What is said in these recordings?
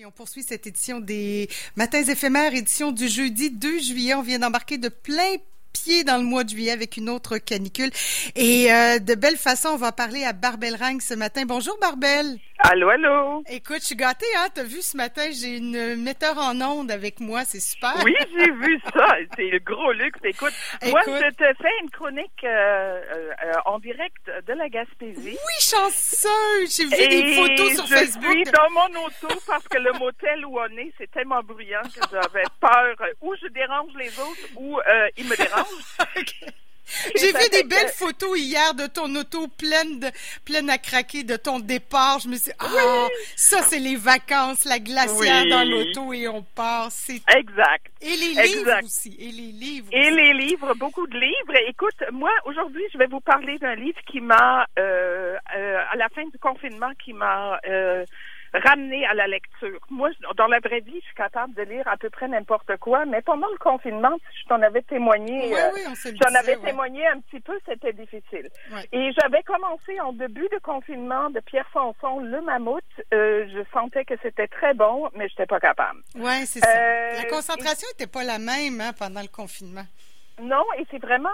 Et on poursuit cette édition des Matins éphémères, édition du jeudi 2 juillet. On vient d'embarquer de plein pied dans le mois de juillet avec une autre canicule. Et euh, de belle façon, on va parler à Barbel Rang ce matin. Bonjour Barbel. Allô, allô? Écoute, je suis gâtée, hein. T'as vu ce matin, j'ai une metteur en onde avec moi, c'est super. Oui, j'ai vu ça. C'est le gros luxe. Écoute, moi, je te fais une chronique euh, euh, en direct de la Gaspésie. Oui, chanceuse. J'ai vu des photos sur Facebook. Je suis dans mon auto parce que le motel où on est, c'est tellement bruyant que j'avais peur. Ou je dérange les autres, ou euh, ils me dérangent. J'ai vu des belles photos hier de ton auto pleine de, pleine à craquer de ton départ. Je me suis dit, ah, ça c'est les vacances, la glacière dans l'auto et on part. C'est exact. Et les livres aussi. Et les livres. Et les livres, beaucoup de livres. Écoute, moi aujourd'hui, je vais vous parler d'un livre qui m'a, euh, euh, à la fin du confinement, qui m'a euh, ramener à la lecture. Moi, dans la vraie vie, je suis capable de lire à peu près n'importe quoi, mais pendant le confinement, je t'en avais témoigné, oui, euh, j'en avais témoigné un petit peu, c'était difficile. Et j'avais commencé en début de confinement de Pierre Sanson, Le Mammouth. Euh, je sentais que c'était très bon, mais je n'étais pas capable. Oui, c'est ça. Euh, la concentration n'était pas la même hein, pendant le confinement. Non, et c'est vraiment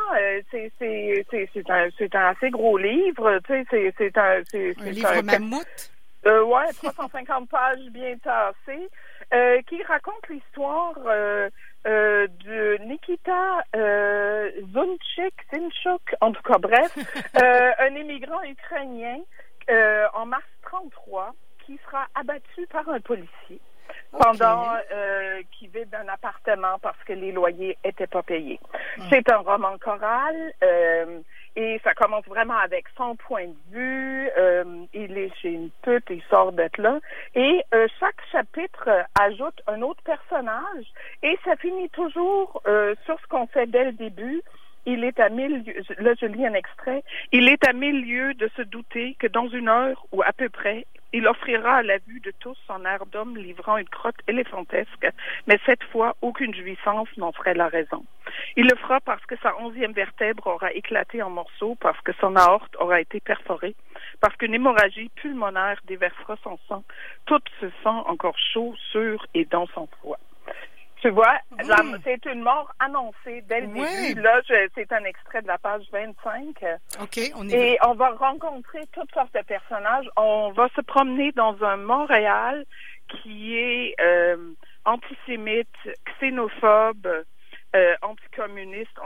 c'est c'est c'est un c'est un assez gros livre, tu sais c'est c'est un c'est un livre mammouth? Euh, ouais, 350 pages bien tassées, euh, qui raconte l'histoire euh, euh, de Nikita euh, Zunchik, Zinchuk, en tout cas bref, un immigrant ukrainien en mars 33 qui sera abattu par un policier pendant euh, qui vit d'un appartement parce que les loyers étaient pas payés. Hmm. C'est un roman choral. Euh, et ça commence vraiment avec son point de vue. Euh, il est chez une pute, il sort d'être là. Et euh, chaque chapitre ajoute un autre personnage. Et ça finit toujours euh, sur ce qu'on fait dès le début. Il est à mille là je lis un extrait, il est à mille lieues de se douter que dans une heure ou à peu près, il offrira à la vue de tous son air d'homme livrant une crotte éléphantesque, mais cette fois, aucune jouissance n'en ferait la raison. Il le fera parce que sa onzième vertèbre aura éclaté en morceaux, parce que son aorte aura été perforée, parce qu'une hémorragie pulmonaire déversera son sang, tout ce sang encore chaud, sûr et dans son foie. Tu vois, c'est une mort annoncée dès le début. Là, c'est un extrait de la page 25. OK, on est Et on va rencontrer toutes sortes de personnages. On va se promener dans un Montréal qui est euh, antisémite, xénophobe, euh, anticommuniste,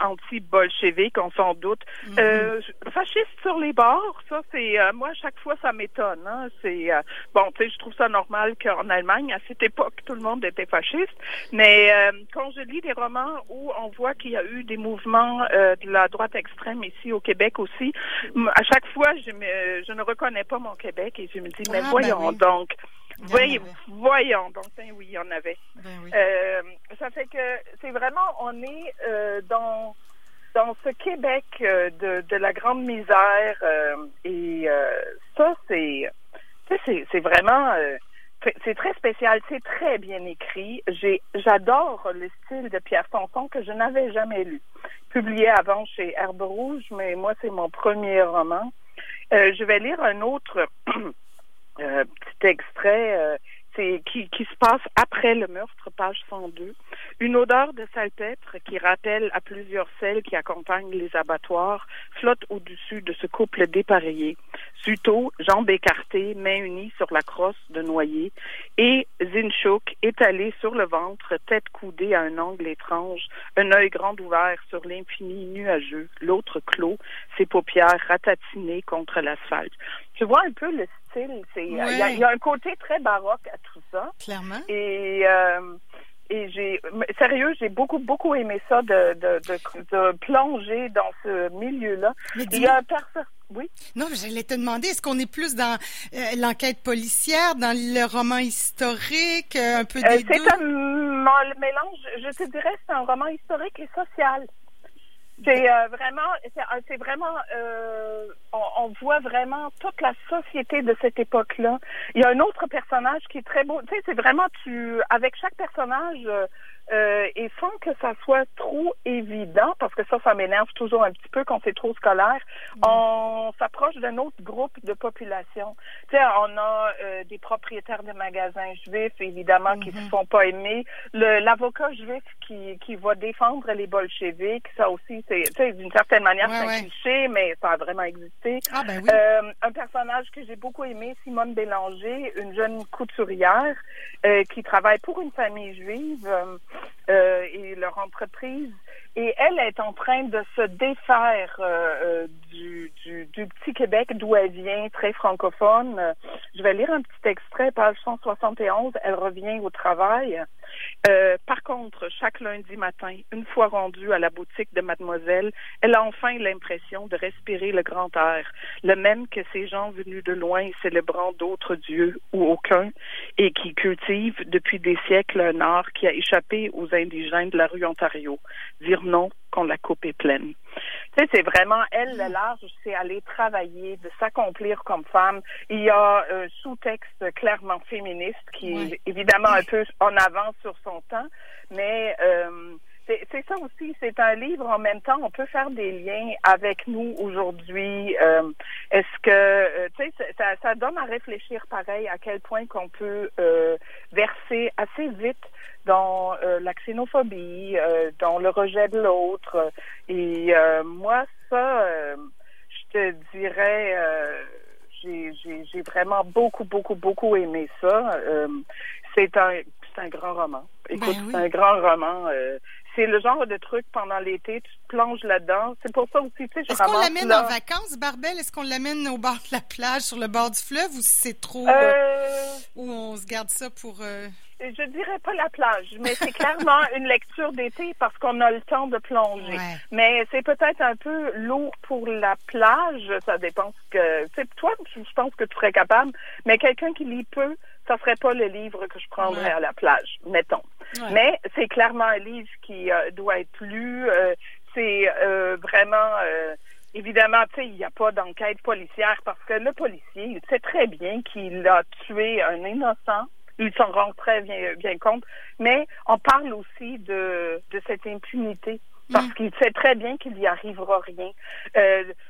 anti-bolchevique, on s'en doute. Mhm. euh, fasciste sur les bords, ça c'est euh, moi à chaque fois ça m'étonne. Hein, c'est euh, bon, tu sais, je trouve ça normal qu'en Allemagne à cette époque tout le monde était fasciste, mais euh, quand je lis des romans où on voit qu'il y a eu des mouvements de la droite extrême ici au Québec aussi, à chaque fois je me, je ne reconnais pas mon Québec et je me dis mais ah, ben voyons donc. Oui, voyons. Donc, ben oui, il y en avait. Ben euh, ça fait que c'est vraiment, on est euh, dans dans ce Québec euh, de, de la grande misère et ça, c'est c'est vraiment c'est très spécial, c'est très bien écrit. J'ai j'adore le style de Pierre Sanson que je n'avais jamais lu. Publié avant chez Herbe Rouge, mais moi c'est mon premier roman. je vais lire un autre Euh, euh, qui se passe après le meurtre, page 102. Une odeur de salpêtre qui rappelle à plusieurs celles qui accompagnent les abattoirs flotte au-dessus de ce couple dépareillé. Suto, jambes écartées, mains unies sur la crosse de noyer, et Zinchouk étalé sur le ventre, tête coudée à un angle étrange, un œil grand ouvert sur l'infini nuageux, l'autre clos, ses paupières ratatinées contre l'asphalte. Tu vois un peu le style. Il y, a un côté très baroque à tout ça. Clairement. Et, euh, et j'ai, sérieux, j'ai beaucoup, beaucoup aimé ça de, de, de, plonger dans ce milieu-là. Il y a un Oui? Non, j'allais te demander, est-ce qu'on est plus dans euh, l'enquête policière, dans le roman historique, euh, un peu des C'est un mélange, je te dirais, c'est un roman historique et social. C'est vraiment, c'est vraiment, on, voit vraiment toute la société de cette époque-là. Il y a un autre personnage qui est très beau. Tu sais, c'est vraiment tu avec chaque personnage. Euh, euh, et sans que ça soit trop évident, parce que ça, ça m'énerve toujours un petit peu quand c'est trop scolaire, mm. on s'approche d'un autre groupe de population. Tu sais, on a euh, des propriétaires de magasins juifs, évidemment, qui ne se mm-hmm. font pas aimer. L'avocat juif qui, qui va défendre les bolcheviks, ça aussi, c'est d'une certaine manière, c'est un cliché, mais ça a vraiment existé. Ah, ben oui. euh, un personnage que j'ai beaucoup aimé, Simone Bélanger, une jeune couturière euh, qui travaille pour une famille juive. Euh, et leur entreprise. Et elle est en train de se défaire euh, euh, du, du, du, petit Québec d'où elle vient, très francophone. Je vais lire un petit extrait, page 171. Elle revient au travail. Euh, par contre, chaque lundi matin, une fois rendue à la boutique de mademoiselle, elle a enfin l'impression de respirer le grand air, le même que ces gens venus de loin célébrant d'autres dieux ou aucun, et qui cultivent depuis des siècles un art qui a échappé aux indigènes de la rue Ontario. Dire non quand la coupe est pleine. Tu sais, c'est vraiment elle, le large, c'est aller travailler, de s'accomplir comme femme. Il y a un sous-texte clairement féministe qui est évidemment un peu en avance sur son temps, mais euh, c'est ça aussi, c'est un livre en même temps, on peut faire des liens avec nous aujourd'hui. Euh, est-ce que, euh, tu sais, ça, ça, donne à réfléchir pareil à quel point qu'on peut euh, verser assez vite dans la xénophobie, dans le rejet de l'autre. Et moi, ça, je te dirais, j'ai vraiment beaucoup, beaucoup, beaucoup aimé ça. c'est un, un grand roman. Écoute, ben c'est un grand roman c'est le genre de truc pendant l'été, tu te plonges là-dedans. C'est pour ça aussi, tu sais, je Est-ce qu'on l'amène en vacances, Barbel? Est-ce qu'on l'amène au bord de la plage, sur le bord du fleuve, ou c'est trop... Euh... euh ou on se garde ça pour... Euh... Je dirais pas la plage, mais c'est clairement une lecture d'été parce qu'on a le temps de plonger. Mais c'est peut-être un peu lourd pour la plage, ça dépend que... Tu sais, toi, je pense que tu serais capable, mais quelqu'un qui lit peu, ça serait pas le livre que je prendrais à la plage, mettons. Mais c'est clairement un livre qui euh, doit être lu. Euh, c'est euh, vraiment évidemment, tu sais, il n'y a pas d'enquête policière parce que le policier, il sait très bien qu'il a tué un innocent. Il s'en rend très bien, bien compte. Mais on parle aussi de, de cette impunité parce mm. qu'il sait très bien qu'il n'y arrivera rien.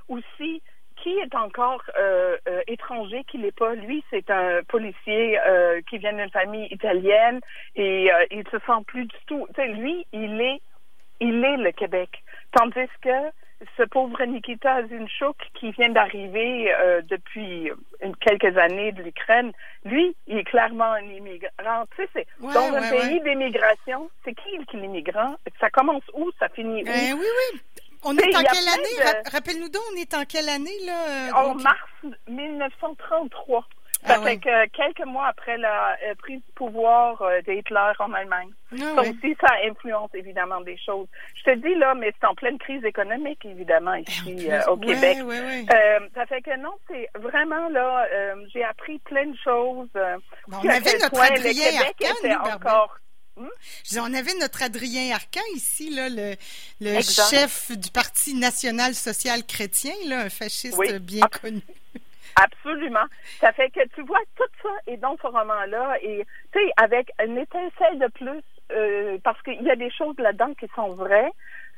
aussi, qui est encore euh, euh, étranger, qui n'est pas? Lui, c'est un policier euh, qui vient d'une famille italienne et il se sent plus du tout. Tu sais, lui, il est, il est le Québec. Tandis que ce pauvre Nikita Zinchuk qui vient d'arriver depuis quelques années de l'Ukraine, lui, il est clairement un immigrant. Tu sais, c'est dans un pays d'immigration, c'est qui l'immigrant? Ça commence où? Ça finit où? Ben oui, oui. On est en quelle année? Rappelle-nous donc, on est en quelle année, là? Euh, en mars 1933. Ah ça fait que quelques mois après la euh, prise du pouvoir euh, d'Hitler en Allemagne. Ah ça aussi, ça influence évidemment des choses. Je te dis là, mais c'est en pleine crise économique, évidemment, ici au Québec. ça fait que non, c'est vraiment là, j'ai appris plein de choses. on avait notre Adrien Arcan, encore? On avait notre Adrien Arcan ici, là, le, le chef du Parti national social chrétien, là, un fasciste bien connu. Absolument. Ça fait que tu vois, tout ça est dans ce roman-là et, tu sais, avec une étincelle de plus, euh, parce qu'il y a des choses là-dedans qui sont vraies,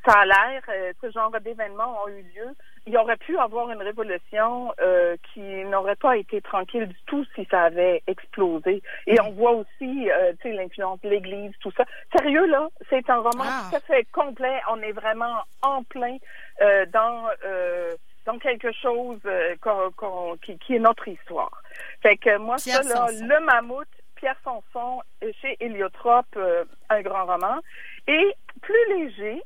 ça a l'air, euh, ce genre d'événements ont eu lieu. Il y aurait pu avoir une révolution euh, qui n'aurait pas été tranquille du tout si ça avait explosé. Et on voit aussi, euh, tu sais, l'influence de l'Église, tout ça. Sérieux là, c'est un roman ah. tout à fait complet. On est vraiment en plein dans dans quelque chose qui, qui, est notre histoire. Fait que moi, ça là, le mammouth, Pierre Sanson chez Héliotrope, un grand roman, et plus léger.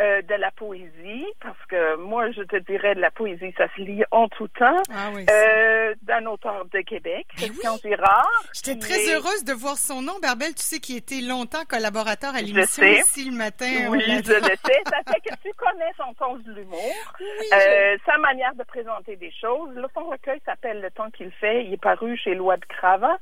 Euh, de la poésie, parce que moi, je te dirais de la poésie, ça se lit en tout temps, ah euh, d'un auteur de Québec, Christian Girard. J'étais très heureuse de voir son nom, Barbel, tu sais, qui était longtemps collaborateur à l'émission ici le matin. Oui, je le sais. Ça fait que tu connais son sens de l'humour, euh, sa manière de présenter des choses. Là, son recueil s'appelle Le temps qu'il fait. Il est paru chez Loi de Cravat.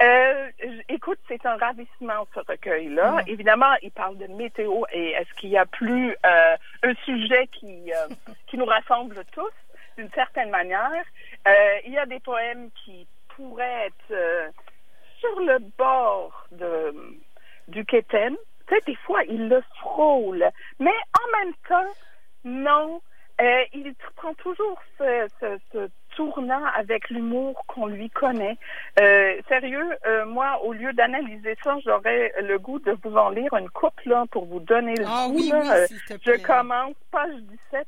Euh, écoute, c'est un ravissement, ce recueil-là. Évidemment, il parle de météo et est-ce qu'il y a plus euh, un sujet qui, euh, qui nous rassemble tous. d'une certaine manière. Euh, il y a des poèmes qui pourraient être sur le bord de, du Kéten. Tu sais, des fois, il le frôle. Mais en même temps, non, il prend toujours ce tournant avec l'humour qu'on lui connaît. Euh, sérieux, euh, moi, au lieu d'analyser ça, j'aurais le goût de vous en lire une coupe là, pour vous donner le ah, goût. Oui, là. oui, te Je commence, page 17.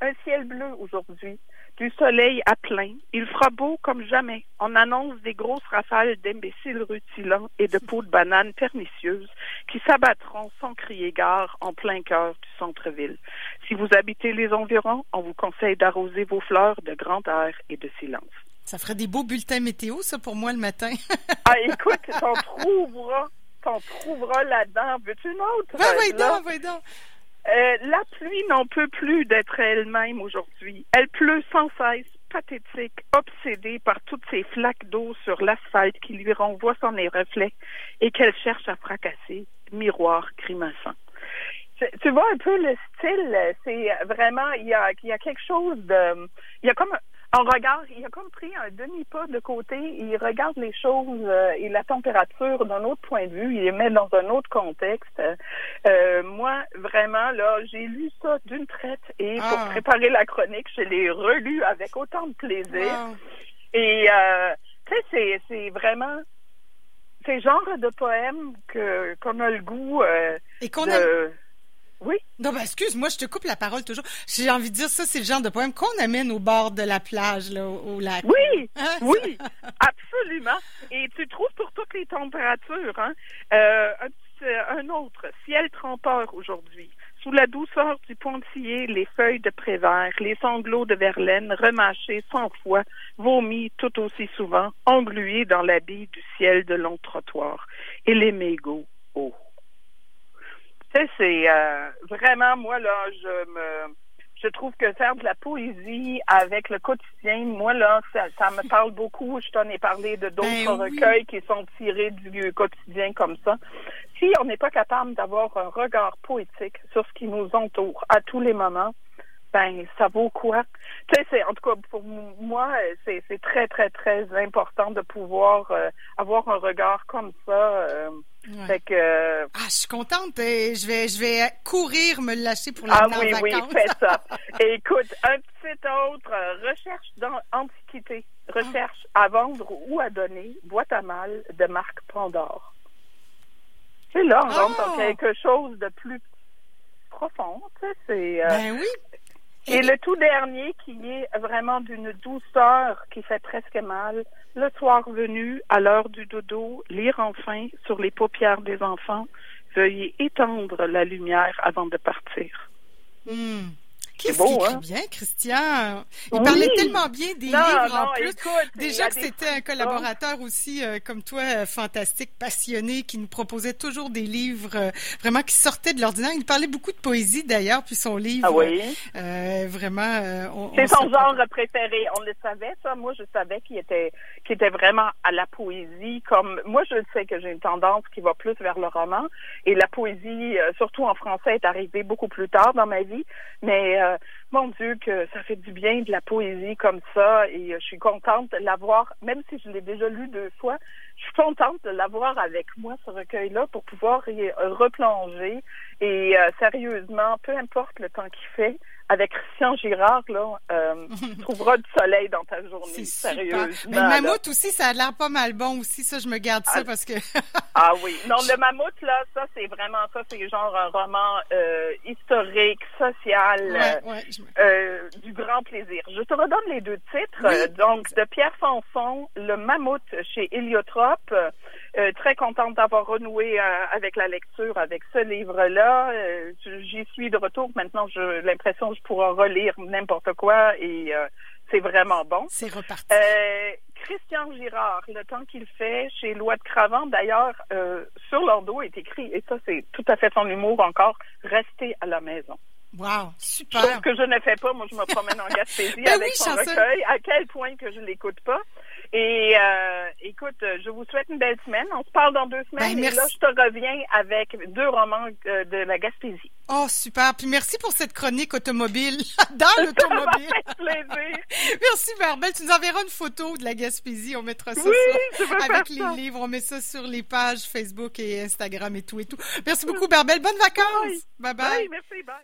Un ciel bleu aujourd'hui du soleil à plein. Il fera beau comme jamais. On annonce des grosses rafales d'imbéciles rutilants et de peaux de bananes pernicieuses qui s'abattront sans crier gare en plein cœur du centre-ville. Si vous habitez les environs, on vous conseille d'arroser vos fleurs de grand air et de silence. Ça ferait des beaux bulletins météo, ça, pour moi, le matin. ah, écoute, t'en trouveras, t'en trouveras là-dedans. Veux-tu une autre? Ben, oui, donc, oui, donc. Euh, la pluie n'en peut plus d'être elle-même aujourd'hui. Elle pleut sans cesse, pathétique, obsédée par toutes ces flaques d'eau sur l'asphalte qui lui renvoient son reflets et qu'elle cherche à fracasser, miroir grimaçant. Tu vois un peu le style, c'est vraiment, il y a, il y a quelque chose de, il y a comme on regarde, il a comme pris un demi-pas de côté, il regarde les choses euh, et la température d'un autre point de vue, il les met dans un autre contexte. Euh, moi, vraiment, là, j'ai lu ça d'une traite et pour Ah. préparer la chronique, je l'ai relu avec autant de plaisir. Et, euh, tu sais, c'est vraiment, c'est le genre de poème que, qu'on a le goût euh, Et qu'on de... aime. Oui, Non, ben, excuse, moi, je te coupe la parole toujours. J'ai envie de dire, ça, c'est le genre de poème qu'on amène au bord de la plage, là, au, au lac. oui, Hein? oui, absolument. Et tu trouves pour toutes les températures, hein, euh, un, petit- un autre, ciel trempeur aujourd'hui. Sous la douceur du pontillé, les feuilles de prévert, les sanglots de verlaine remâchés cent fois, vomis tout aussi souvent, englués dans l'habit du ciel de long trottoir. Et les mégots hauts. Sais, c'est euh, vraiment, moi, là, je me je trouve que faire de la poésie avec le quotidien, moi, là, ça, ça me parle beaucoup. Je t'en ai parlé de d'autres Ben oui. recueils qui sont tirés du quotidien comme ça. Si on n'est pas capable d'avoir un regard poétique sur ce qui nous entoure à tous les moments, ben, ça vaut quoi? Tu sais, c'est, en tout cas, pour moi, c'est, c'est très, très, très important de pouvoir euh, avoir un regard comme ça. euh, Ouais. Fait que, euh, Ah, je suis contente. Je vais, je vais courir me lâcher pour Ah l'amener oui, en oui, fais ça. Écoute, un petit autre, euh, recherche dans Antiquité, recherche à vendre ou à donner, boîte à mal de Marc Pandore. C'est là, on Ah! rentre dans quelque chose de plus profond, c'est... euh, Ben oui. Et le tout dernier qui est vraiment d'une douceur qui fait presque mal. Le soir venu, à l'heure du dodo, lire enfin sur les paupières des enfants, veuillez étendre la lumière avant de partir. Hmm. C'est Qu'est-ce beau, qu'il écrit hein? bien, Christian? Il Oui. parlait tellement bien des Non, livres en plus. écoute, Déjà que des c'était un collaborateur aussi, euh, comme toi, euh, fantastique, passionné, qui nous proposait toujours des livres euh, vraiment qui sortaient de l'ordinaire. Il parlait beaucoup de poésie d'ailleurs, puis son livre, Ah oui? euh, vraiment, euh, on, C'est on son genre préféré. On le savait, ça. Moi, je savais qu'il était, qu'il était vraiment à la poésie. Comme moi, je sais que j'ai une tendance qui va plus vers le roman. Et la poésie, euh, surtout en français, est arrivée beaucoup plus tard dans ma vie. Mais euh, mon Dieu, que ça fait du bien de la poésie comme ça. Et euh, je suis contente de l'avoir, même si je l'ai déjà lu deux fois. Je suis contente de l'avoir avec moi, ce recueil-là, pour pouvoir y euh, replonger. Et euh, sérieusement, peu importe le temps qu'il fait, avec Christian Girard, là, euh, tu trouveras du soleil dans ta journée. Sérieusement. Mais le là. mammouth aussi, ça a l'air pas mal bon aussi. Ça, je me garde ça Ah. parce que Ah oui. Non, le mammouth, là, ça, c'est vraiment ça. C'est genre un roman euh, historique, social. euh, ouais, ouais, je me- euh, du grand plaisir. Je te redonne les deux titres. Oui. Donc, de Pierre Sanson, Le Mammouth chez Héliotrope. Euh, très contente d'avoir renoué euh, avec la lecture, avec ce livre-là. Euh, J'y suis de retour. Maintenant, j'ai l'impression que je pourrai relire n'importe quoi et euh, c'est vraiment bon. c'est reparti. Euh, Christian Girard, le temps qu'il fait chez Loi de Cravant, d'ailleurs, euh, sur leur dos est écrit, et ça c'est tout à fait son humour encore, rester à la maison. Wow, Chose super. que je ne fais pas, moi je me promène en Gaspésie Ben avec oui, son recueil, à quel point que je l'écoute pas. Et euh, écoute, je vous souhaite une belle semaine. On se parle dans deux semaines. Ben, et là, je te reviens avec deux romans euh, de la Gaspésie. Oh, super. Puis merci pour cette chronique automobile dans l'automobile. merci, Barbel. Tu nous enverras une photo de la Gaspésie. On mettra ça Oui, avec les ça. livres. On met ça sur les pages Facebook et Instagram et tout et tout. Merci beaucoup, Barbel. Bonnes vacances. Bye bye. Bye, merci, bye.